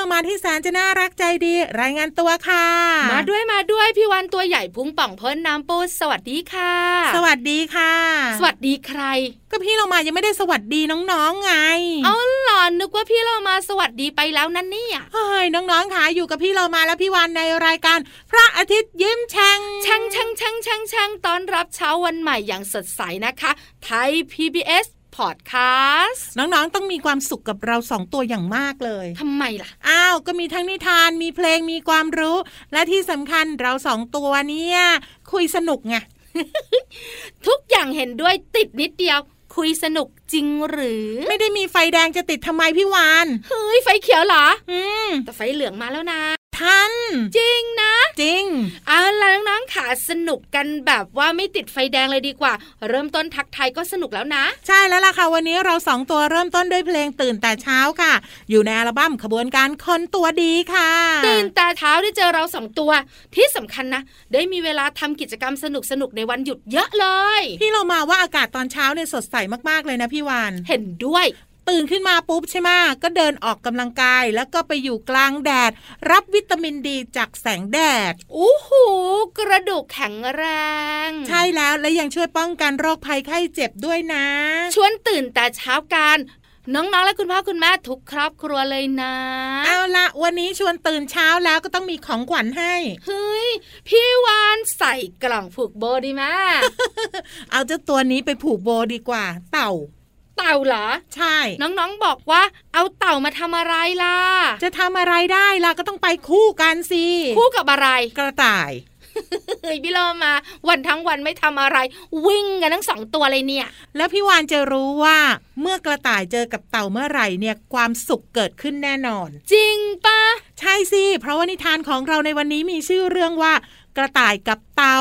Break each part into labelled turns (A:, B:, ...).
A: แล้
B: วมาแล้วพี่เรามาที่แสนจะน่ารักใจดี รายงานตัวค่ะ
C: มาด้วยมาด้วยพี่วันตัวใหญ่พุงป่องพ้นน้ำปูสวัสดีค่ะ
B: สวัสดีค่ะ
C: สวัสดีใคร
B: ก็พี่เรามายังไม่ได้สวัสดีน้องๆไง
C: เอาหลอนนึกว่าพี่เรามาสวัสดีไปแล้วนั่นเนี่ย
B: เฮ้ยน้องๆค่ะอยู่กับพี่เรามาและพี่วันในรายการ พระอาทิตย์ยิ้มแฉ่ง
C: ช่างช่างช่างช่างช่างต้อนรับเช้าวันใหม่อย่างสดใสนะคะ ไทย PBS Podcast
B: น้องๆต้องมีความสุขกับเราสองตัวอย่างมากเลย
C: ทำไมล่ะ
B: อ้าวก็มีทั้งนิทานมีเพลงมีความรู้ และที่สำคัญเราสองตัวเนี่ยคุยสนุกไง
C: ทุกอย่างเห็นด้วยติดนิดเดียวคุยสนุกจริงหรือ
B: ไม่ได้มีไฟแดงจะติดทำไมพี่วาน
C: เฮ้ยไฟเขียวเหรอ
B: อืม
C: แต่ไฟเหลืองมาแล้วนะ
B: ทัน
C: จริงนะ
B: จริง
C: เอาล่ะน้องๆขาสนุกกันแบบว่าไม่ติดไฟแดงเลยดีกว่า เริ่มต้นทักทายก็สนุกแล้วนะ
B: ใช่แล้วล่ะค่ะ วันนี้เราสองตัวเริ่มต้นด้วยเพลงตื่นแต่เช้าค่ะ อยู่ในอัลบั้มขบวนการคนตัวดีค่ะ
C: ตื่นแต่เช้าได้เจอเราสองตัวที่สำคัญนะ ได้มีเวลาทำกิจกรรมสนุกสนุกๆในวันหยุดเยอะเลย
B: พี่เรามาว่าอากาศตอนเช้าเนี่ยสดใสมากๆเลยนะพี่วาน
C: เห็นด้วย
B: ตื่นขึ้นมาปุ๊บใช่ไหมก็เดินออกกำลังกาย แล้วก็ไปอยู่กลางแดด รับวิตามินดีจากแสงแดด
C: อู้หูกระดูกแข็งแรง
B: ใช่แล้วและยังช่วยป้องกันโรคภัยไข้เจ็บด้วยนะ
C: ชวนตื่นแต่เช้ากันน้องๆ และคุณพ่อคุณแม่ทุกครอบครัวเลยนะ
B: เอาละวันนี้ชวนตื่นเช้าแล้วก็ต้องมีของขวัญให้
C: เฮ้ย พี่วานใส่กล่องผูกโบดีไหม
B: เอาเจ้าตัวนี้ไปผูกโบดีกว่า เต่า
C: เต่าเหรอ
B: ใช่
C: น้องๆบอกว่า เอาเต่ามาทำอะไรล่ะ
B: จะทำอะไรได้ล่ะก็ต้องไปคู่กันสิ
C: คู่กับอะไร
B: กระต่าย
C: เฮ้ยพี่โลมา วันทั้งวันไม่ทำอะไร วิ่งกันทั้งสองตัวเลยเนี่ย
B: แล้วพี่วานจะรู้ว่าเมื่อกระต่ายเจอกับเต่าเมื่อไหร่เนี่ยความสุขเกิดขึ้นแน่นอน
C: จริงปะ
B: ใช่สิ เพราะว่านิทานของเราในวันนี้มีชื่อเรื่องว่า กระต่ายกับเต่า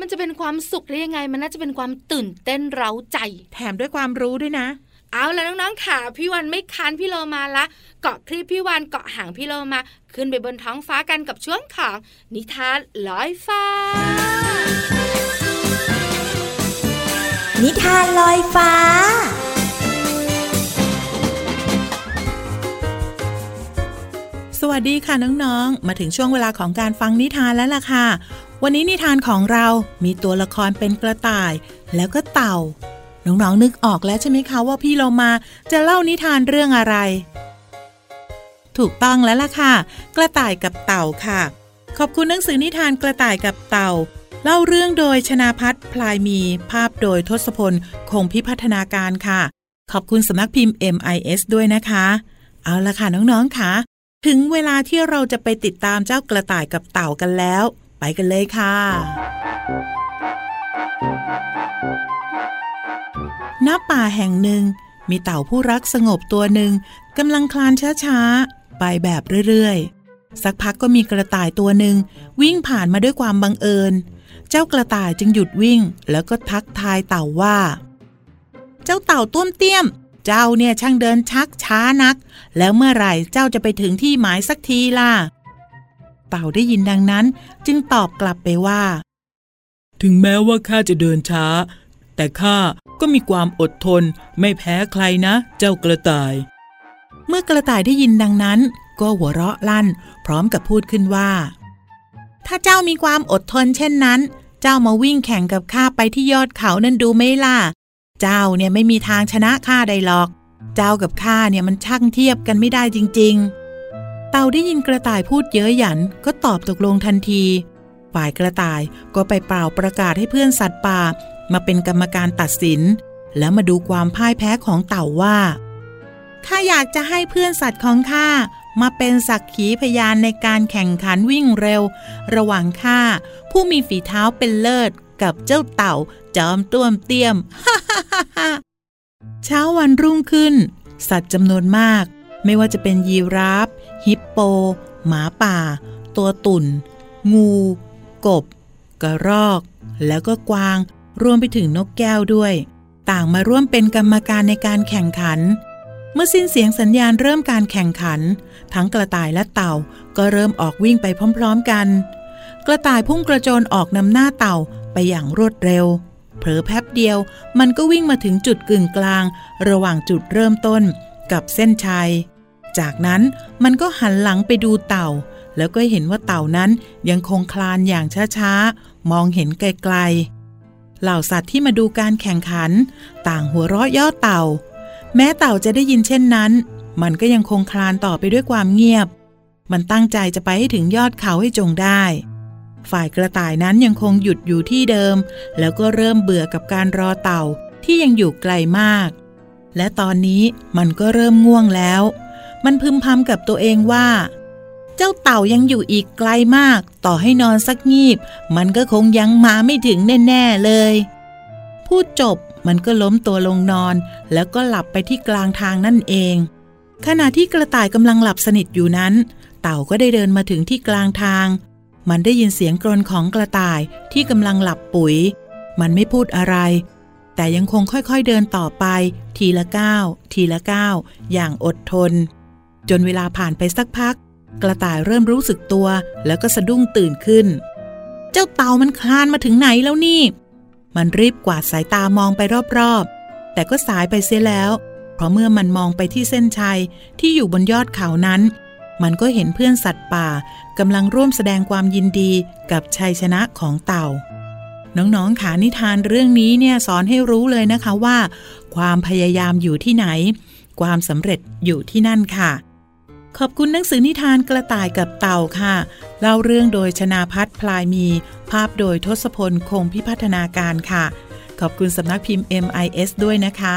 C: มันจะเป็นความสุขได้ยังไง มันน่าจะเป็นความตื่นเต้นเร้าใจ
B: แถมด้วยความรู้ด้วยนะ
C: เอาแล้วน้องๆค่ะพี่วันไม่ค้านพี่โลมาละ เกาะคลิปพี่วันเกาะหางพี่โลมา ขึ้นไปบนท้องฟ้ากันกับช่วงของนิทานลอยฟ้า
A: นิทานลอยฟ้า
B: วัสดีค่ะน้องๆ มาถึงช่วงเวลาของการฟังนิทานแล้วล่ะค่ะ วันนี้นิทานของเรามีตัวละครเป็นกระต่าย แล้วก็เต่า น้องๆ นึกออกแล้วใช่ไหมคะว่าพี่เรามาจะเล่านิทานเรื่องอะไร ถูกต้องแล้วล่ะค่ะ กระต่ายกับเต่าค่ะ ขอบคุณหนังสือนิทานกระต่ายกับเต่า เล่าเรื่องโดยชนาพัฒน์พลายมี ภาพโดยทศพล คงพิพัฒนาการค่ะ ขอบคุณสำนักพิมพ์ MIS ด้วยนะคะ เอาละค่ะน้องๆค่ะ ถึงเวลาที่เราจะไปติดตามเจ้ากระต่ายกับเต่ากันแล้ว ไปกันเลยค่ะ ณ ป่าแห่งหนึ่ง มีเต่าผู้รักสงบตัวหนึ่งกำลังคลานช้าๆ ไปแบบเรื่อยๆ สักพักก็มีกระต่ายตัวหนึ่งวิ่งผ่านมาด้วยความบังเอิญ เจ้ากระต่ายจึงหยุดวิ่งแล้วก็ทักทายเต่าว่า เจ้าเต่าต้วมเตี้ยม เจ้าเนี่ยช่างเดินชักช้านัก แล้วเมื่อไหร่เจ้าจะไปถึงที่หมายสักทีล่ะ เต่าได้ยินดังนั้น จึงตอบกลับไปว่า
D: ถึงแม้ว่าข้าจะเดินช้า แต่ข้าก็มีความอดทน ไม่แพ้ใครนะ เจ้ากระต่าย
B: เมื่อกระต่ายได้ยินดังนั้น ก็หัวเราะลั่น พร้อมกับพูดขึ้นว่า ถ้าเจ้ามีความอดทนเช่นนั้น เจ้ามาวิ่งแข่งกับข้าไปที่ยอดเขานั่นดูไหมล่ะ เจ้าเนี่ยไม่มีทางชนะข้าได้หรอก เจ้ากับข้าเนี่ยมันช่างเทียบกันไม่ได้จริง ๆ เต่าได้ยินกระต่ายพูดเย้ยหยันก็ตอบตกลงทันที ฝ่ายกระต่ายก็ไปเป่าประกาศให้เพื่อนสัตว์ป่า มาเป็นกรรมการตัดสิน แล้วมาดูความพ่ายแพ้ของเต่าว่าข้าอยากจะให้เพื่อนสัตว์ของข้ามาเป็นสักขีพยานในการแข่งขันวิ่งเร็ว ระหว่างข้าผู้มีฝีเท้าเป็นเลิศ กับเจ้าเต่าจอมต้วมเตี้ยมเช้าวันรุ่งขึ้น สัตว์จำนวนมาก ไม่ว่าจะเป็นยีราฟ ฮิปโป หมาป่า ตัวตุ่น งู กบ กระรอก แล้วก็กวาง รวมไปถึงนกแก้วด้วย ต่างมาร่วมเป็นกรรมการในการแข่งขัน เมื่อสิ้นเสียงสัญญาณเริ่มการแข่งขัน ทั้งกระต่ายและเต่าก็เริ่มออกวิ่งไปพร้อม ๆกัน กระต่ายพุ่งกระโจนออกนำหน้าเต่าไปอย่างรวดเร็ว เผลอแป๊บเดียว มันก็วิ่งมาถึงจุดกึ่งกลาง ระหว่างจุดเริ่มต้นกับเส้นชัย จากนั้นมันก็หันหลังไปดูเต่า แล้วก็เห็นว่าเต่านั้นยังคงคลานอย่างช้าๆ มองเห็นไกลๆ เหล่าสัตว์ที่มาดูการแข่งขัน ต่างหัวเราะย่อเต่า แม้เต่าจะได้ยินเช่นนั้น มันก็ยังคงคลานต่อไปด้วยความเงียบ มันตั้งใจจะไปให้ถึงยอดเขาให้จงได้ ฝ่ายกระต่ายนั้นยังคงหยุดอยู่ที่เดิม แล้วก็เริ่มเบื่อกับการรอเต่าที่ยังอยู่ไกลมาก และตอนนี้มันก็เริ่มง่วงแล้ว มันพึมพำกับตัวเองว่า เจ้าเต่ายังอยู่อีกไกลมาก ต่อให้นอนสักงีบ มันก็คงยังมาไม่ถึงแน่ ๆ เลย พูดจบมันก็ล้มตัวลงนอน แล้วก็หลับไปที่กลางทางนั่นเอง ขณะที่กระต่ายกำลังหลับสนิทอยู่นั้น เต่าก็ได้เดินมาถึงที่กลางทาง มันได้ยินเสียงกรนของกระต่ายที่กำลังหลับปุ๋ย มันไม่พูดอะไร แต่ยังคงค่อยๆเดินต่อไป ทีละก้าวทีละก้าวอย่างอดทน จนเวลาผ่านไปสักพัก กระต่ายเริ่มรู้สึกตัว แล้วก็สะดุ้งตื่นขึ้น เจ้าเต่ามันคลานมาถึงไหนแล้วนี่ มันรีบกวาดสายตามองไปรอบๆ แต่ก็สายไปเสียแล้ว เพราะเมื่อมันมองไปที่เส้นชัยที่อยู่บนยอดเขานั้น มันก็เห็นเพื่อนสัตว์ป่ากำลังร่วมแสดงความยินดีกับชัยชนะของเต่า น้องๆขานิทานเรื่องนี้เนี่ยสอนให้รู้เลยนะคะว่า ความพยายามอยู่ที่ไหน ความสำเร็จอยู่ที่นั่นค่ะ ขอบคุณหนังสือนิทานกระต่ายกับเต่าค่ะ เล่าเรื่องโดยชนาพัฒน์พลายมี ภาพโดยทศพลคงพิพัฒนาการค่ะ ขอบคุณสำนักพิมพ์ MIS ด้วยนะคะ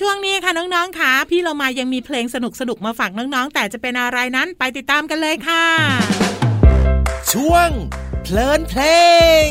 E: ช่วงนี้ค่ะน้อง
B: ๆค่ะพี่เรามายังมีเพลงสนุกๆมาฝากน้องๆ แต่จะเป็นอะไรนั้นไปติดตามกันเลยค่ะ
E: ช่วงเพลินเพลง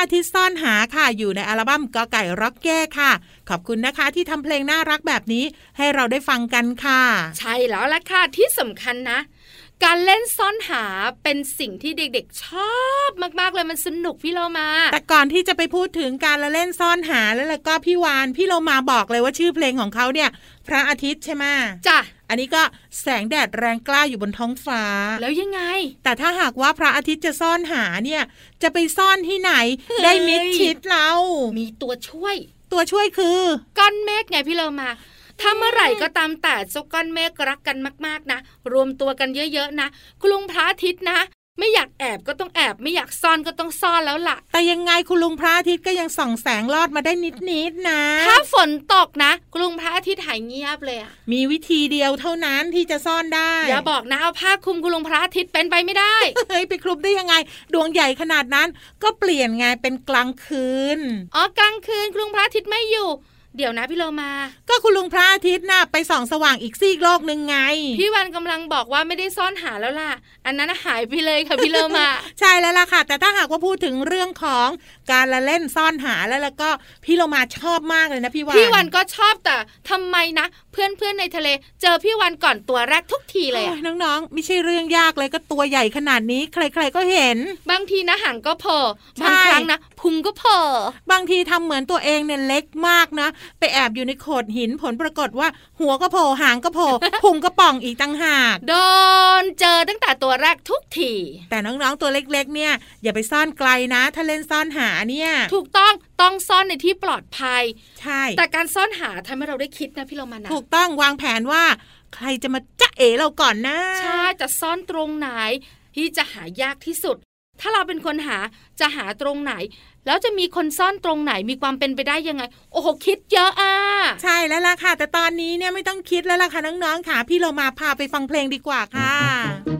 E: อว่าพระอาทิตย์
B: ซ่อนหาค่ะ อยู่ในอัลบั้มกอไก่ร็อกแก้ค่ะ ขอบคุณนะคะที่ทำเพลงน่ารักแบบนี้ให้เราได้ฟังกันค่ะ
C: ใช่แล้วล่ะค่ะที่สำคัญนะการเล่นซ่อนหาเป็นสิ่งที่เด็กๆ ชอบมากๆเลยมันสนุกพี่เรามา
B: แต่ก่อนที่จะไปพูดถึงการละเล่นซ่อนหาแล้วแล้วก็พี่วานพี่เรามาบอกเลยว่าชื่อเพลงของเขาเนี่ย พระอาทิตย์ใช่ไหม
C: จ้ะ
B: อันนี้ก็แสงแดดแรงกล้าอยู่บนท้องฟ้า
C: แล้วยังไง
B: แต่ถ้าหากว่าพระอาทิตย์จะซ่อนหาเนี่ย จะไปซ่อนที่ไหน ได้มิดชิดเรา
C: มีตัวช่วย
B: ตัวช่วยคือ
C: ก้อนเมฆไงพี่เรามาถ้าเมื่อไหร่ก็ตามแต่เจ้าก้อนเมฆรักกันมาก ๆ นะ รวมตัวกันเยอะ ๆ นะกลุงพระอาทิตย์นะ ไม่อยากแอบก็ต้องแอบไม่อยากซ่อนก็ต้องซ่อนแล้วล่ะ
A: แต่ยังไงคุณลุงพระอาทิตย์ก็ยังส่องแสงลอดมาได้นิดๆนะ
C: ถ้าฝนตกนะกรุงพระอาทิตย์หายเงียบเลยอะ
A: มีวิธีเดียวเท่านั้นที่จะซ่อนได้
C: อย่าบอกนะเอาผ้าคลุมกรุงพระอาทิตย์เป็นไปไม่ได้
A: เฮ้ยไปคลุมได้ยังไง ดวงใหญ่ขนาดนั้น ก็เปลี่ยนไงเป็นกลางคืน
C: อ๋อกลางคืนกรุงพระอาทิตย์ไม่อยู่ เดี๋ยวนะพี่โลมา
A: ก็คุณลุงพระอาทิตย์น่ะไปส่องสว่างอีกซีกโลกหนึ่งไง
C: พี่วันกำลังบอกว่าไม่ได้ซ่อนหาแล้วล่ะ อันนั้นหายไปเลยค่ะพี่โลมา
A: ใช่แล้วล่ะค่ะ แต่ถ้าหากว่าพูดถึงเรื่องของการละเล่นซ่อนหาแล้วแล้วก็พี่โลมาชอบมากเลยนะพี่วาน
C: พี่วันก็ชอบแต่ทำไมนะเพื่อนเพื่อนๆในทะเล เจอพี่วันก่อนตัวแรกทุกทีเลยอะ
A: โอ้น้องๆ ไม่ใช่เรื่องยากเลยก็ตัวใหญ่ขนาดนี้ ใครๆก็เห็น
C: บางทีนะหางก็โผล่
A: ใช่
C: บางครั้งนะพุงก็โผล่
A: บางทีทำเหมือนตัวเองเนี่ยเล็กมากนะ ไปแอบอยู่ในโขดหินผลปรากฏว่า หัวก็โผล่หางก็โผล่พุงก็ป่องอีกตั้งหาก
C: โดนเจอตั้งแต่ตัวแรกทุกที
A: แต่น้องๆตัวเล็กๆ เนี่ย อย่าไปซ่อนไกลนะ ถ้าเล่นซ่อนหาเนี่ย
C: ถูกต้องต้องซ่อนในที่ปลอดภัย
A: ใช่
C: แต่การซ่อนหาทำให้เราได้คิดนะพี่เรามานะ
A: ถูกต้องวางแผนว่า ใครจะมาจ๊ะเอ๋เราก่อนนะ
C: ใช่จะซ่อนตรงไหนที่จะหายากที่สุดถ้าเราเป็นคนหาจะหาตรงไหน แล้วจะมีคนซ่อนตรงไหนมีความเป็นไปได้ยังไง โอ้โหคิดเยอะอะ
A: ใช่แล้วล่ะค่ะ แต่ตอนนี้เนี่ยไม่ต้องคิดแล้วล่ะค่ะน้องๆค่ะ พี่เรามาพาไปฟังเพลงดีกว่าค่ะ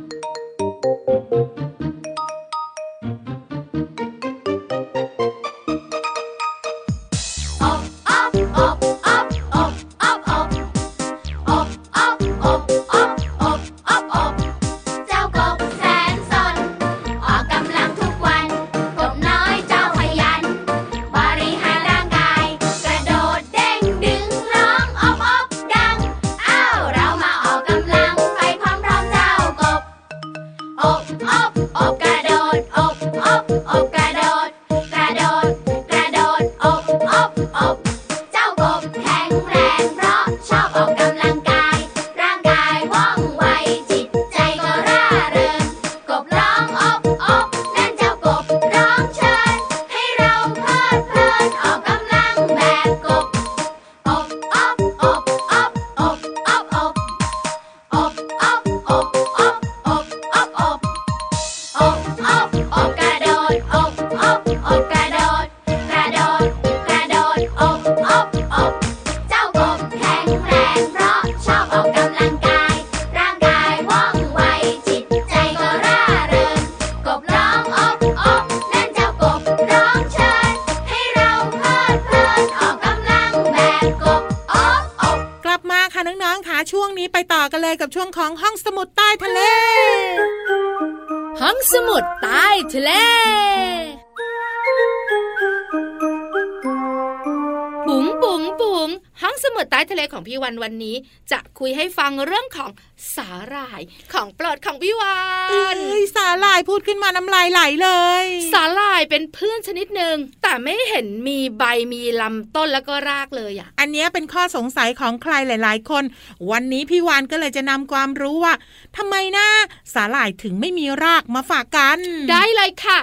A: วันวั
C: นนี้ จะคุยให้ฟังเรื่องของสาหร่ายของโปรดของพี่วั
A: เอ้
C: น
A: ยสาหร่ายพูดขึ้นมาน้ำลายไหลเลย
C: สาหร่ายเป็นเพื่อนชนิดหนึ่งแต่ไม่เห็นมีใบมีลำต้นแล้วก็รากเลยอะ
A: อันเนี้ยเป็นข้อสงสัยของใครหลาย ๆ คน วันนี้พี่วานก็เลยจะนำความรู้ว่าทำไมนะสาหร่ายถึงไม่มีรากมาฝากกัน
C: ได้เลยค่ะ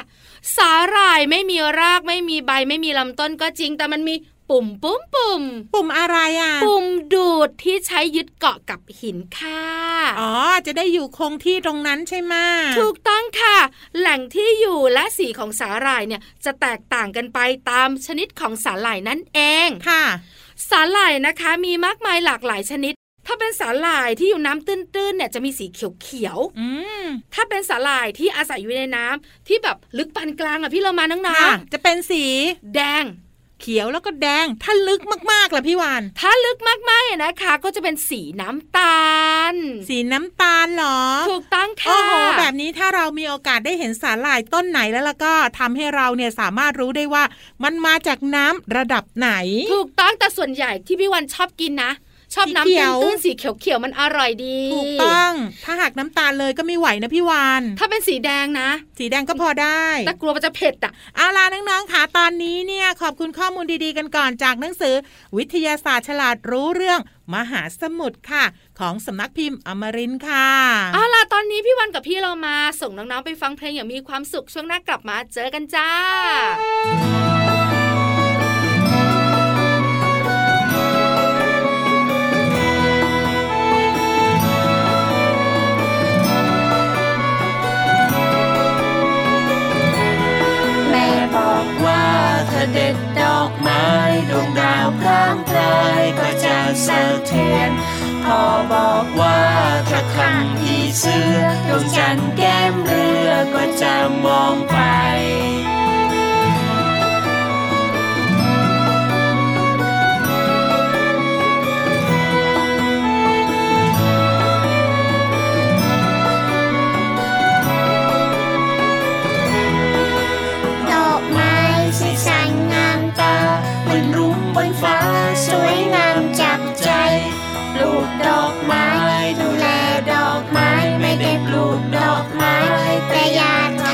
C: สาหร่ายไม่มีรากไม่มีใบไม่มีลำต้นก็จริงแต่มันมี ปุ่มปุ่มปุ่ม
A: ปุ่มอะไรอะ
C: ปุ่มดูดที่ใช้ยึดเกาะกับหินค่ะ
A: อ๋อจะได้อยู่คงที่ตรงนั้นใช่ไหม
C: ถูกต้องค่ะ แหล่งที่อยู่และสีของสาหร่ายเนี่ยจะแตกต่างกันไปตามชนิดของสาหร่ายนั่นเอง
A: ค่ะ
C: สาหร่ายนะคะมีมากมายหลากหลายชนิดถ้าเป็นสาหร่ายที่อยู่น้ำตื้นๆเนี่ยจะมีสีเขียว
A: อืม
C: ๆถ้าเป็นสาหร่ายที่อาศัยอยู่ในน้ำที่แบบลึกปานกลางอะพี่เรามาน้อง
A: ค่ะจะเป็นสี
C: ๆแดง
A: เขียวแล้วก็แดง ถ้าลึกมากๆล่ะพี่วาน
C: ถ้าลึกมากๆเนี่ยนะคะ ก็จะเป็นสีน้ำตาล
A: สีน้ำตาลเหรอ
C: ถูกต้องค่ะ
A: โอ้โห แบบนี้ถ้าเรามีโอกาสได้เห็นสาหร่ายต้นไหนแล้วล่ะก็ทำให้เราเนี่ยสามารถรู้ได้ว่ามันมาจากน้ำระดับไหน
C: ถูกต้องแต่ส่วนใหญ่ที่พี่วันชอบกินนะ ชอบ
A: สี
C: น้ำ
A: เขียว
C: ตื้นๆสีเขียวๆมันอร่อยดี
A: ถูกต้อง ถ้าหากน้ำตาลเลยก็ไม่ไหวนะพี่วาน
C: ถ้าเป็นสีแดงนะ
A: สีแดงก็พอได้
C: แต่กลัวมันจะเผ็ดอะ
A: เอาล่ะน้องๆค่ะตอนนี้เนี่ยขอบคุณข้อมูลดีๆกันก่อนจากหนังสือ วิทยาศาสตร์ฉลาดรู้เรื่องมหาสมุทรค่ะ ของสำนักพิมพ์อมรินทร์ค่ะ
C: เอาล่ะตอนนี้พี่วันกับพี่เรามาส่งน้องๆไปฟังเพลงอย่างมีความสุขช่วงหน้ากลับมาเจอกันจ้า
F: เด็จดอกไม้
G: ดวงดาวพร่างพรายก็จะสะเทียนพ่อบอกว่าถ้าครั้งที่เสือดวงจันทร์แก้มเรือก็จะมองไป ลูดอกไม้
H: แต่ยาา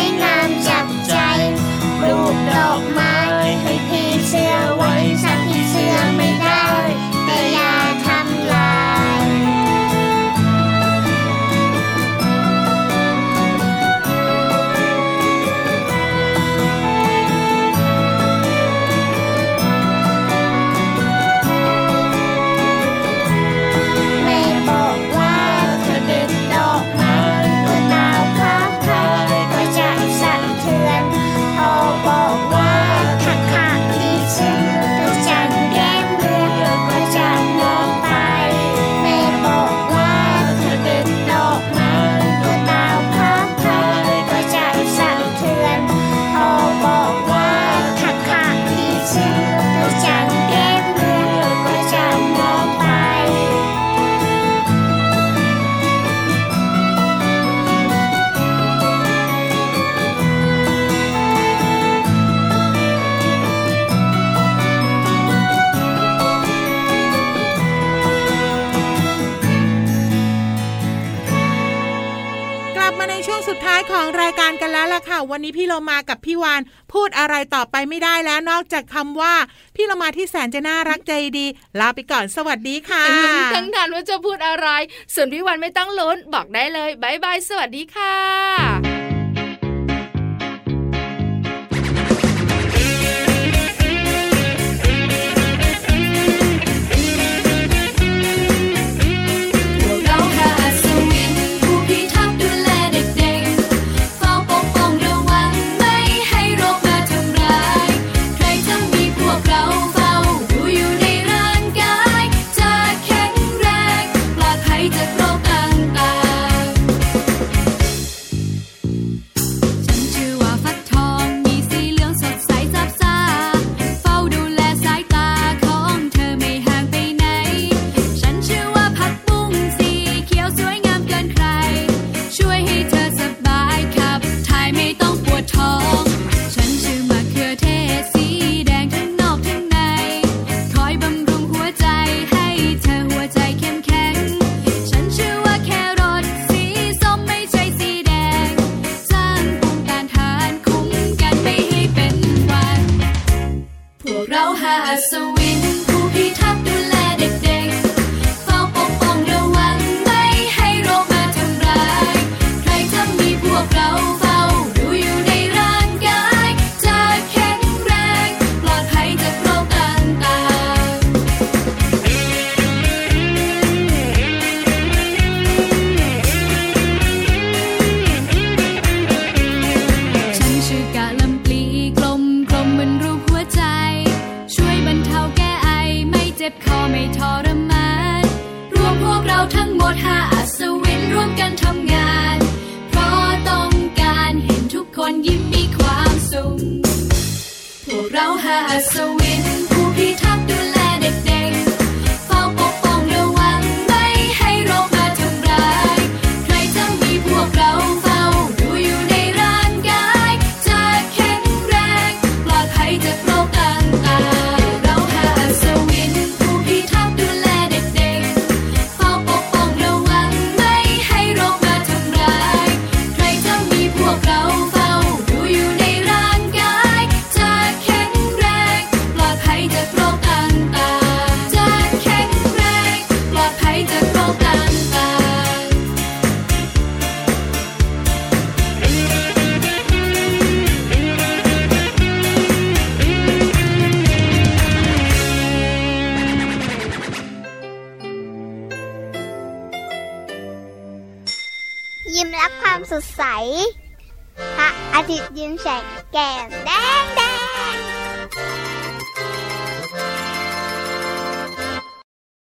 H: Sing วันนี้พี่เรามากับพี่วานพูดอะไรต่อไปไม่ได้แล้วนอกจากคำว่า พี่เรามาที่แสนจะน่ารักใจดี ลาไปก่อนสวัสดีค่ะ
C: ทั้งนานว่าจะพูดอะไร ส่วนพี่วานไม่ต้องลุ้นบอกได้เลยบายบายสวัสดีค่ะ